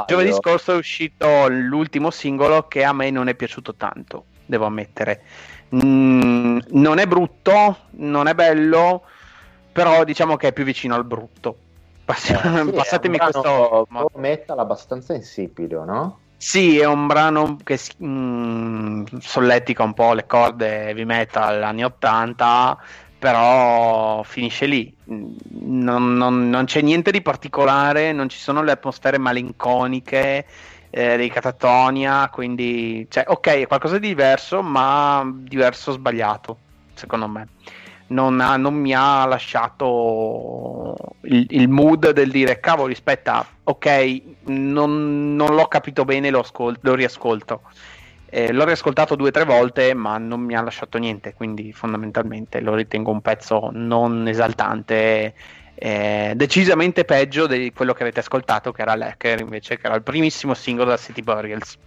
giovedì scorso è uscito l'ultimo singolo che a me non è piaciuto tanto, devo ammettere. Mm, non è brutto, non è bello però diciamo che è più vicino al brutto. Pass- eh, sì, passatemi questo
metal abbastanza insipido, no?
Sì, è un brano che mh, mm, solletica un po' le corde heavy metal anni 80, però finisce lì. Non, non, non, c'è niente di particolare, non ci sono le atmosfere malinconiche eh, dei Catatonia, quindi cioè, ok, è qualcosa di diverso, ma diverso sbagliato, secondo me non, ha, non mi ha lasciato il, il, mood del dire cavolo aspetta ok non, non l'ho capito bene lo, ascol- lo riascolto eh, l'ho riascoltato due o tre volte ma non mi ha lasciato niente quindi fondamentalmente lo ritengo un pezzo non esaltante eh, decisamente peggio di quello che avete ascoltato che era Lecker invece che era il primissimo singolo da City Burials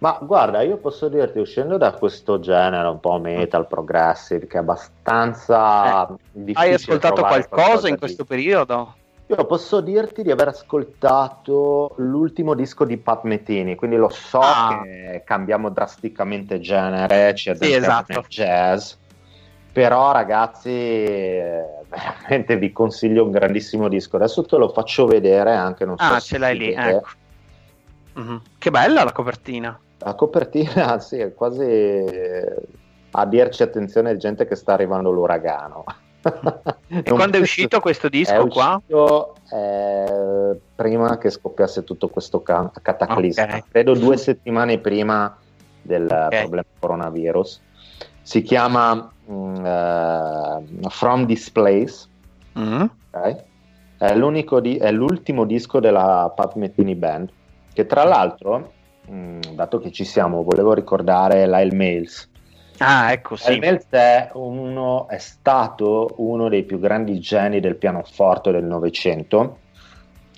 ma guarda, io posso dirti, uscendo da questo genere un po' metal, progressive, che è abbastanza eh, difficile.
Hai ascoltato qualcosa in questo di... periodo?
Io posso dirti di aver ascoltato l'ultimo disco di Pat Metini, quindi lo so ah. che cambiamo drasticamente genere, ci
sì, esatto.
jazz, però ragazzi veramente vi consiglio un grandissimo disco. Adesso te lo faccio vedere anche, non so
ah, ce l'hai lì, ecco. Mm-hmm. Che bella la copertina.
La copertina, (laughs) sì, è quasi a dirci attenzione gente che sta arrivando l'uragano.
e quando è uscito questo disco
è
qua?
Uscito, eh, prima che scoppiasse tutto questo ca- cataclisma, okay. credo due settimane prima del okay. problema coronavirus. Si chiama uh, From This Place. Mm-hmm. Okay. È, di- è, l'ultimo disco della Pat Metini Band, che tra l'altro Mm, dato che ci siamo, volevo ricordare Lyle Mails.
Ah, ecco, sì.
Lyle Mails è, uno, è stato uno dei più grandi geni del pianoforte del Novecento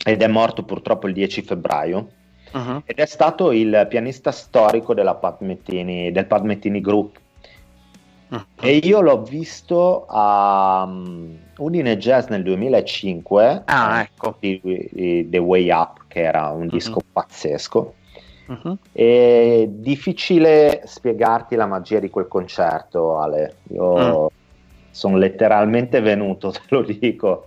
ed è morto purtroppo il 10 febbraio. Uh-huh. Ed è stato il pianista storico Pat Mettini, del Pat Mettini Group. Uh-huh. E io l'ho visto a um, Udine Jazz nel 2005,
ah, ecco.
di, di The Way Up, che era un disco uh-huh. pazzesco. Uh-huh. È difficile spiegarti la magia di quel concerto, Ale. Io uh sono letteralmente venuto, (laughs) te lo dico.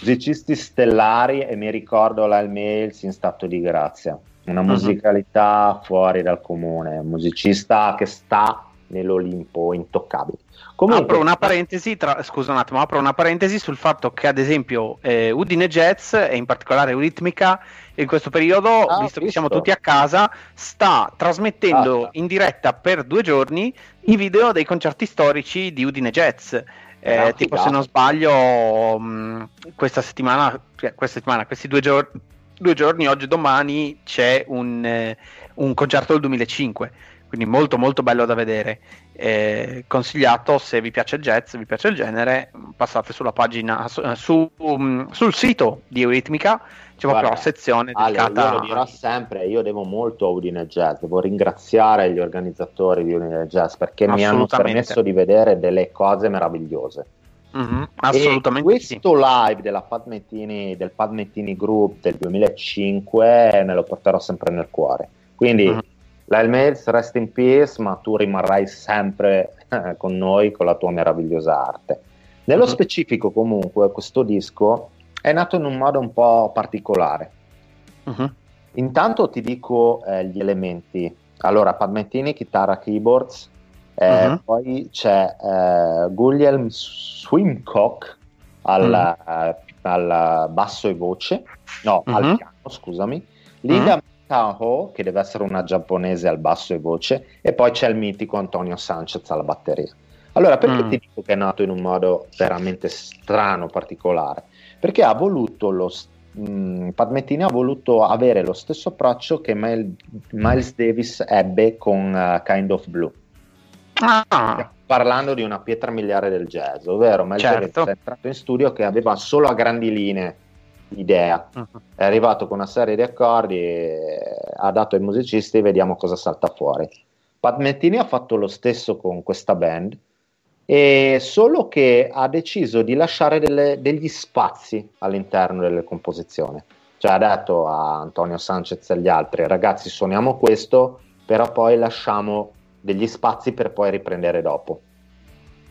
Musicisti stellari e mi ricordo Lyle Mails in stato di grazia. Una uh-huh. musicalità fuori dal comune, un musicista che sta nell'Olimpo intoccabile.
Comunque, apro una parentesi, tra, scusa un attimo, apro una parentesi sul fatto che ad esempio eh, Udine Jazz e in particolare Euritmica in questo periodo, ah, visto che siamo tutti a casa, sta trasmettendo ah. in diretta per due giorni i video dei concerti storici di Udine Jazz. Eh, tipo, se non sbaglio, mh, questa settimana, cioè, questa settimana, questi due, gior- due giorni, oggi e domani, c'è un, eh, un concerto del 2005 quindi molto molto bello da vedere. Eh, consigliato se vi piace il jazz, vi piace il genere, passate sulla pagina, su, su, um, sul sito di Euritmica, c'è proprio una sezione dedicata.
Ale, io lo dirò sempre, io devo molto a Udine Jazz, devo ringraziare gli organizzatori di Udine Jazz perché mi hanno permesso di vedere delle cose meravigliose.
Mm-hmm, assolutamente.
E questo sì. live della Padmettini, del Padmettini Group del 2005 me lo porterò sempre nel cuore. Quindi mm-hmm Lyle Mills, rest in peace, ma tu rimarrai sempre eh, con noi con la tua meravigliosa arte. Nello uh-huh. specifico, comunque, questo disco è nato in un modo un po' particolare. Uh-huh. Intanto ti dico eh, gli elementi. Allora, Padmettini, chitarra, keyboards, eh, uh-huh. poi c'è eh, Guglielm Swimcock al, al, basso e voce, no, al piano, scusami. Linda Taho, che deve essere una giapponese al basso e voce, e poi c'è il mitico Antonio Sanchez alla batteria. Allora, perché mm. ti dico che è nato in un modo veramente strano, particolare? Perché ha voluto lo mh, mm, Padmettini ha voluto avere lo stesso approccio che Miles, Davis ebbe con uh, Kind of Blue. Ah. Parlando di una pietra miliare del jazz, ovvero Miles certo. Davis è entrato in studio che aveva solo a grandi linee idea. Uh-huh. È arrivato con una serie di accordi, ha dato ai musicisti, vediamo cosa salta fuori. Pat Mettini ha fatto lo stesso con questa band, e solo che ha deciso di lasciare delle, degli spazi all'interno delle composizioni. Cioè ha detto a Antonio Sanchez e agli altri, ragazzi suoniamo questo, però poi lasciamo degli spazi per poi riprendere dopo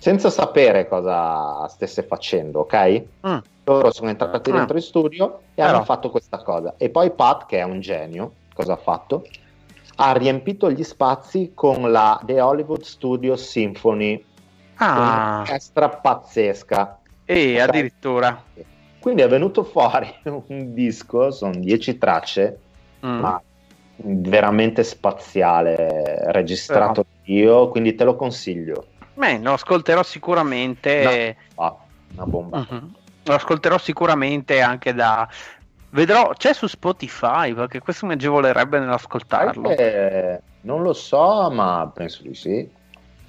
senza sapere cosa stesse facendo, ok? Mm. Loro sono entrati mm. dentro in studio e Però. hanno fatto questa cosa. E poi Pat, che è un genio, cosa ha fatto? Ha riempito gli spazi con la The Hollywood Studio Symphony, ah. un'orchestra pazzesca.
E okay? addirittura.
Quindi è venuto fuori (laughs) un disco, sono dieci tracce, mm. ma veramente spaziale, registrato Però. io, quindi te lo consiglio.
Beh, lo ascolterò sicuramente.
Ah, una bomba. Uh-huh.
Lo ascolterò sicuramente anche da. Vedrò, c'è su Spotify perché questo mi agevolerebbe nell'ascoltarlo.
Eh, non lo so, ma penso di sì.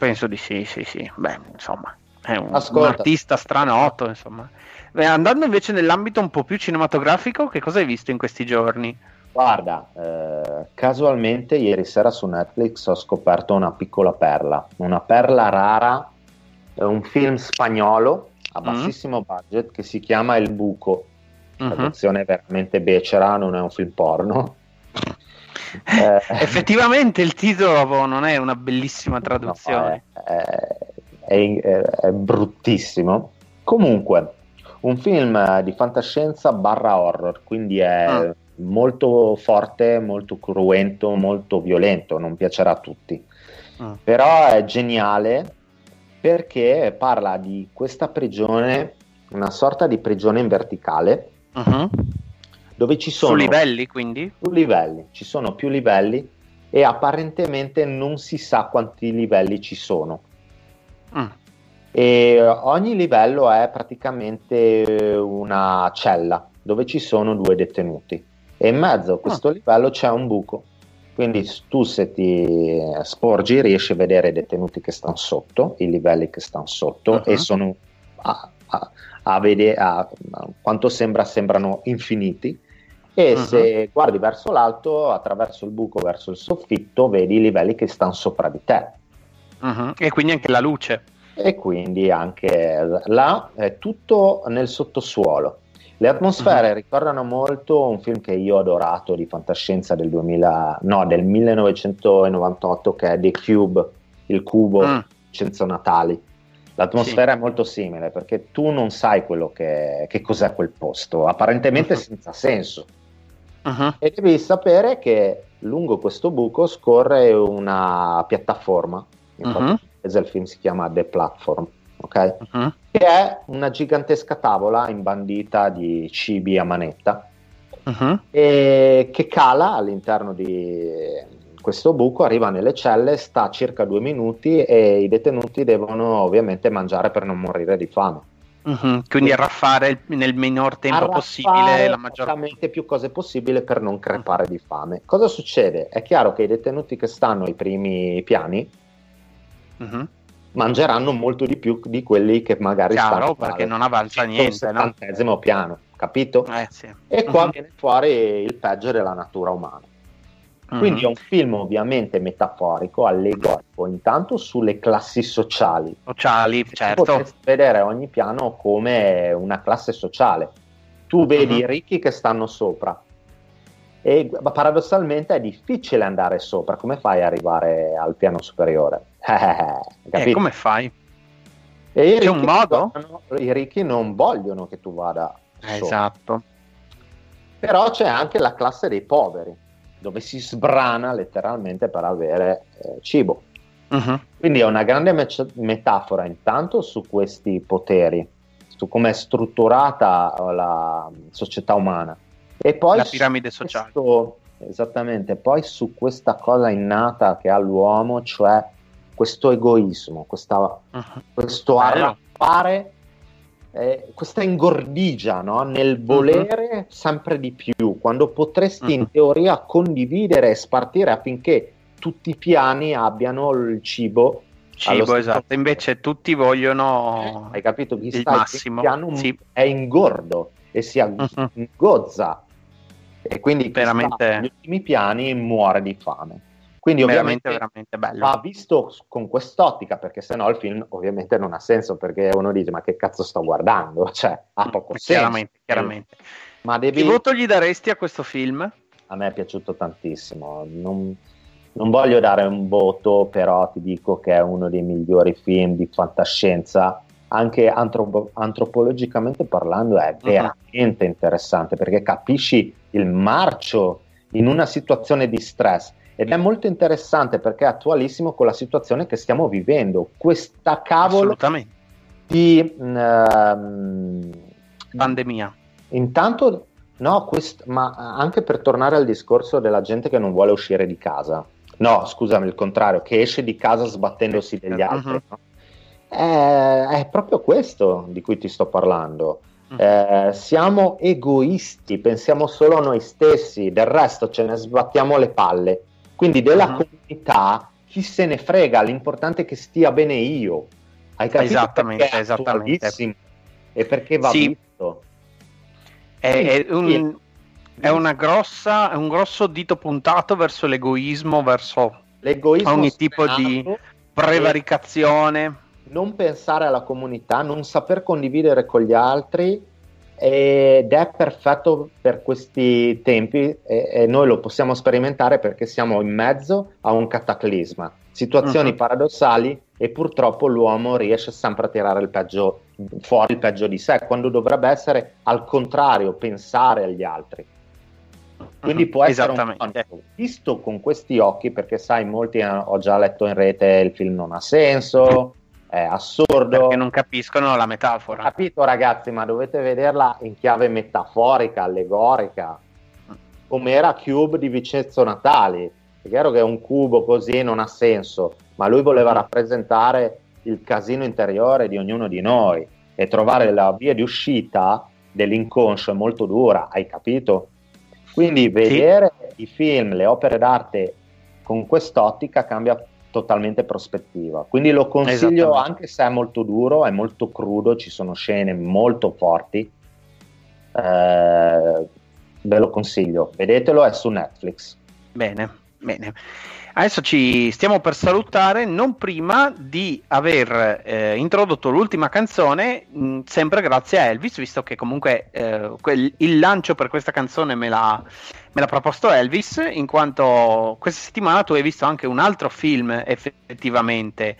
Penso di sì, sì, sì. Beh, insomma, è un, un artista stranotto, insomma. Beh, andando invece nell'ambito un po' più cinematografico, che cosa hai visto in questi giorni?
Guarda, eh, casualmente ieri sera su Netflix ho scoperto una piccola perla, una perla rara, è un film spagnolo a mm. bassissimo mm. budget che si chiama Il Buco. Mm-hmm. Traduzione veramente becera, non è un film porno.
Eh, Effettivamente il titolo non è una bellissima traduzione.
No, è, è, è, è bruttissimo. Comunque, un film di fantascienza barra horror, quindi è... Mm molto forte, molto cruento, molto violento, non piacerà a tutti. Ah. Però è geniale perché parla di questa prigione, una sorta di prigione in verticale, uh-huh. Dove ci sono...
Su livelli quindi?
Su livelli, ci sono più livelli e apparentemente non si sa quanti livelli ci sono. Uh. E ogni livello è praticamente una cella dove ci sono due detenuti e in mezzo a questo ah. livello c'è un buco. Quindi tu se ti sporgi riesci a vedere i detenuti che stanno sotto, i livelli che stanno sotto uh-huh. e sono a, a, a vedere a, quanto sembra sembrano infiniti e uh-huh. se guardi verso l'alto attraverso il buco verso il soffitto vedi i livelli che stanno sopra di te.
Uh-huh. E quindi anche la luce.
E quindi anche là è tutto nel sottosuolo. Le atmosfere uh-huh. ricordano molto un film che io ho adorato di fantascienza del, 2000, no, del 1998 che è The Cube, il cubo uh senza natali. L'atmosfera sì. è molto simile perché tu non sai quello che, che cos'è quel posto, apparentemente senza senso. Uh-huh. E devi sapere che lungo questo buco scorre una piattaforma, infatti uh-huh. il film si chiama The Platform ok? Uh-huh. Che è una gigantesca tavola imbandita di cibi a manetta e che cala all'interno di questo buco, arriva nelle celle, sta circa due minuti e i detenuti devono ovviamente mangiare per non morire di fame.
Mm-hmm, quindi arraffare nel minor tempo arraffare possibile la maggior
più cose possibile per non crepare di fame. Cosa succede? È chiaro che i detenuti che stanno ai primi piani mm-hmm. mangeranno molto di più di quelli che magari
chiaro,
stanno
perché non avanza niente,
no? piano, capito?
Eh, sì.
E qua mm-hmm. viene fuori il peggio della natura umana. Quindi è un film ovviamente metaforico, allegorico, intanto sulle classi sociali.
Sociali, certo.
Potresti vedere ogni piano come una classe sociale. Tu vedi i ricchi che stanno sopra e paradossalmente è difficile andare sopra. Come fai ad arrivare al piano superiore? (laughs)
eh, come fai?
E C'è un modo? Vogliono, I ricchi non vogliono che tu vada
eh, Esatto.
Però c'è anche la classe dei poveri dove si sbrana letteralmente per avere eh, cibo. Uh-huh. Quindi è una grande me- metafora intanto su questi poteri, su come è strutturata la società umana. E poi
la piramide sociale.
Questo, esattamente, poi su questa cosa innata che ha l'uomo, cioè questo egoismo, questa, uh-huh. questo arrappare eh, questa ingordigia no? nel mhm. volere uh-huh. sempre di più, quando potresti uh-huh. in mhm. teoria condividere e spartire affinché tutti i piani abbiano il cibo.
Cibo, esatto, invece tutti vogliono
hai capito? Chi
il massimo
piano sì. è ingordo e si uh-huh. ingozza e quindi
veramente
negli ultimi piani muore di fame. Quindi
veramente, veramente bello.
va visto con quest'ottica, perché sennò il film ovviamente non ha senso, perché uno dice ma che cazzo sto guardando? (laughs) Cioè, ha poco senso.
Chiaramente, chiaramente. Ma devi... Che voto gli daresti a questo film?
A me è piaciuto tantissimo. Non, non voglio dare un voto, però ti dico che è uno dei migliori film di fantascienza anche antropo- antropologicamente parlando è veramente uh-huh. interessante perché capisci il marcio in una situazione di stress ed è molto interessante perché è attualissimo con la situazione che stiamo vivendo. Questa cavolo di
um, pandemia.
Intanto, no, quest- ma anche per tornare al discorso della gente che non vuole uscire di casa. No, scusami, il contrario, che esce di casa sbattendosi degli altri. Uh-huh. No? È, è, proprio questo di cui ti sto parlando. Uh-huh. Eh, siamo egoisti, pensiamo solo a noi stessi, del resto ce ne sbattiamo le palle. Quindi della uh-huh. comunità chi se ne frega, l'importante è che stia bene io. Hai capito?
Esattamente, esattamente.
E perché va sì. visto.
È, è, un, è, una grossa, è un grosso dito puntato verso l'egoismo, verso l'egoismo ogni tipo di prevaricazione.
Non pensare alla comunità, non saper condividere con gli altri ed è perfetto per questi tempi e, e, noi lo possiamo sperimentare perché siamo in mezzo a un cataclisma, situazioni uh-huh. paradossali e purtroppo l'uomo riesce sempre a tirare il peggio fuori il peggio di sé quando dovrebbe essere al contrario pensare agli altri. Quindi può essere un conto. visto con questi occhi perché sai molti ho già letto in rete il film non ha senso è assurdo.
Perché non capiscono la metafora.
Capito ragazzi, ma dovete vederla in chiave metaforica, allegorica, come era Cube di Vincenzo Natali. È chiaro che un cubo così non ha senso, ma lui voleva mm. rappresentare il casino interiore di ognuno di noi e trovare la via di uscita dell'inconscio è molto dura, hai capito? Quindi vedere sì. i film, le opere d'arte con quest'ottica cambia totalmente prospettiva. Quindi lo consiglio anche se è molto duro, è molto crudo, ci sono scene molto forti. Eh, ve lo consiglio, vedetelo, è su Netflix.
Bene, bene. Adesso ci stiamo per salutare, non prima di aver eh, introdotto l'ultima canzone, mh, sempre grazie a Elvis, visto che comunque eh, quel, il lancio per questa canzone me l'ha, me l'ha proposto Elvis, in quanto questa settimana tu hai visto anche un altro film effettivamente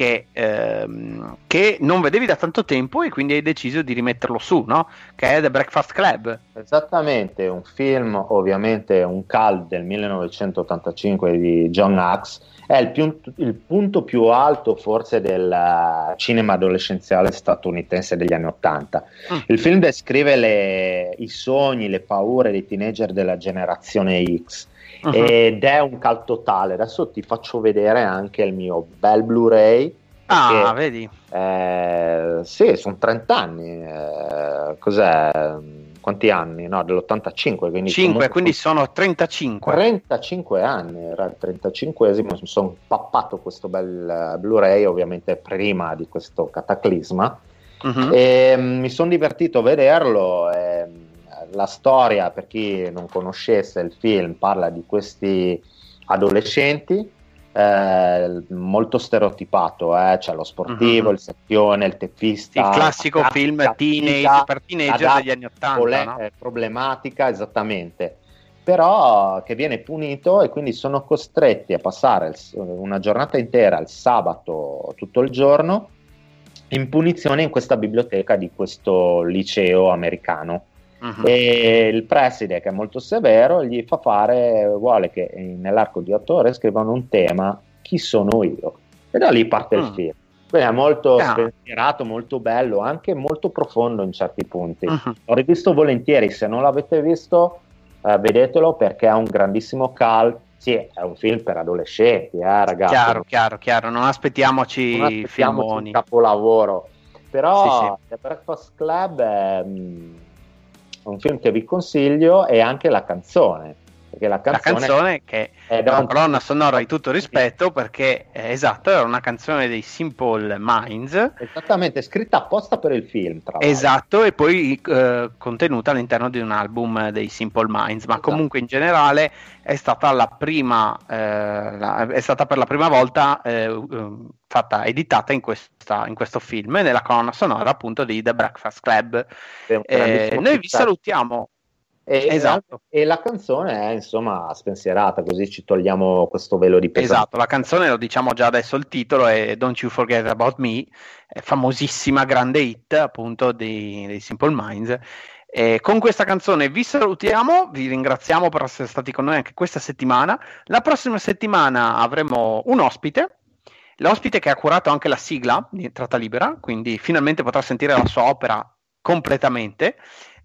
che, ehm, che, non vedevi da tanto tempo e quindi hai deciso di rimetterlo su, no? Che è The Breakfast Club.
Esattamente, un film ovviamente un cult del 1985 di John Hux, è il, più, il punto più alto forse del cinema adolescenziale statunitense degli anni 80. Mm. Il film descrive le, i sogni, le paure dei teenager della generazione X. Uh-huh. Ed è un cal totale. Adesso ti faccio vedere anche il mio bel Blu-ray.
Ah, vedi?
Eh, sì, sono 30 anni. Eh, cos'è? quanti anni? No, dell'85. Quindi
5, quindi sono 35.
35 anni, era il 35esimo, mi sono pappato questo bel Blu-ray, ovviamente prima di questo cataclisma. Uh-huh. E mm, mi sono divertito a vederlo. E, mm, la storia, per chi non conoscesse il film, parla di questi adolescenti eh, molto stereotipato, eh? c'è lo sportivo, uh-huh. il secchione, il teppista.
Il classico film teenage, per teenager degli anni 80. Pole- no?
Eh, problematica, esattamente. Però che viene punito e quindi sono costretti a passare il, una giornata intera, il sabato, tutto il giorno, in punizione in questa biblioteca di questo liceo americano Uh-huh. E il preside, che è molto severo, gli fa fare, vuole che nell'arco di otto ore scrivano un tema, chi sono io? E da lì parte uh-huh. il mm. film. Quindi è molto yeah. spensierato, molto bello, anche molto profondo in certi punti. Uh-huh. Ho rivisto volentieri, se non l'avete visto, eh, vedetelo perché ha un grandissimo cult. Sì, è un film per adolescenti, eh, ragazzi.
Chiaro, chiaro, chiaro. Non aspettiamoci, non aspettiamoci
un capolavoro. Però sì, sì. The Breakfast Club è... Mh, mm, un film che vi consiglio e anche la canzone.
Perché la canzone, la canzone che è una colonna sonora di tutto rispetto perché eh, esatto era una canzone dei Simple Minds.
Esattamente scritta apposta per il film tra
esatto e poi eh, contenuta all'interno di un album dei Simple Minds ma esatto. comunque in generale è stata la prima eh, la, è stata per la prima volta eh, um, fatta editata in, questa, in, questo film nella colonna sonora appunto di The Breakfast Club. Eh, noi vi salutiamo
e, esatto. e la canzone è insomma spensierata, così ci togliamo questo velo di
peso. Esatto, la canzone lo diciamo già adesso il titolo è Don't You Forget About Me, famosissima grande hit appunto dei, dei Simple Minds. E con questa canzone vi salutiamo, vi ringraziamo per essere stati con noi anche questa settimana. La prossima settimana avremo un ospite, l'ospite che ha curato anche la sigla di Tratta Libera, quindi finalmente potrà sentire la sua opera completamente.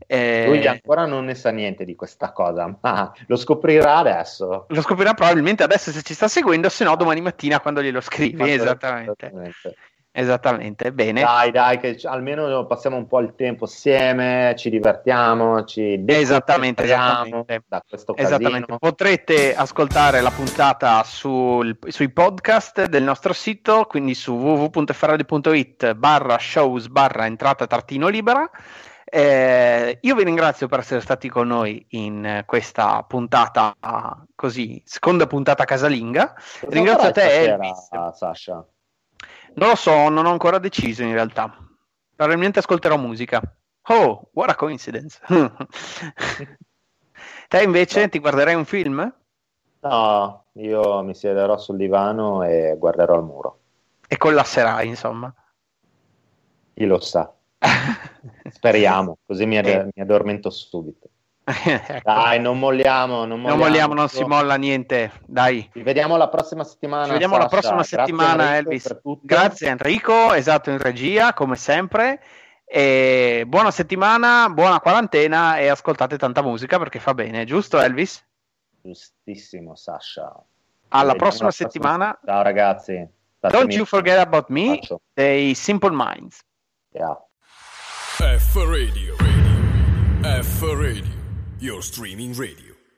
Eh, Lui ancora non ne sa niente di questa cosa, ma lo scoprirà adesso.
Lo scoprirà probabilmente adesso se ci sta seguendo, se no domani mattina quando glielo scrivi. Esattamente. esattamente. Esattamente, bene.
Dai, dai, che almeno passiamo un po' il tempo assieme, ci divertiamo, ci
esattamente, esattamente. da questo esattamente. Potrete ascoltare la puntata sul, sui podcast del nostro sito, quindi su www.ferrari.it barra shows barra entrata trattino libera eh, io vi ringrazio per essere stati con noi in questa puntata così, seconda puntata casalinga. Cosa ringrazio a te, Elvis. Sasha. Non lo so, non ho ancora deciso in realtà. Probabilmente ascolterò musica. Oh, what a coincidence. (laughs) te invece no. ti guarderai un film?
No, io mi siederò sul divano e guarderò il muro.
E collasserai, insomma.
Chi lo sa. (laughs) Speriamo, così mi, ad- eh. mi addormento subito. (laughs) ecco. Dai, non molliamo, non molliamo.
Non molliamo, non si molla niente. Dai.
Ci vediamo la prossima settimana.
Ci vediamo Sasha. la prossima settimana, Grazie Elvis. Grazie Enrico, esatto in regia, come sempre. E buona settimana, buona quarantena e ascoltate tanta musica perché fa bene, giusto Elvis?
Giustissimo, Sasha.
Alla prossima settimana.
Ciao ragazzi.
Don't you forget about me, dei Simple Minds.
Yeah.
F Radio. radio. F Radio. Your streaming radio.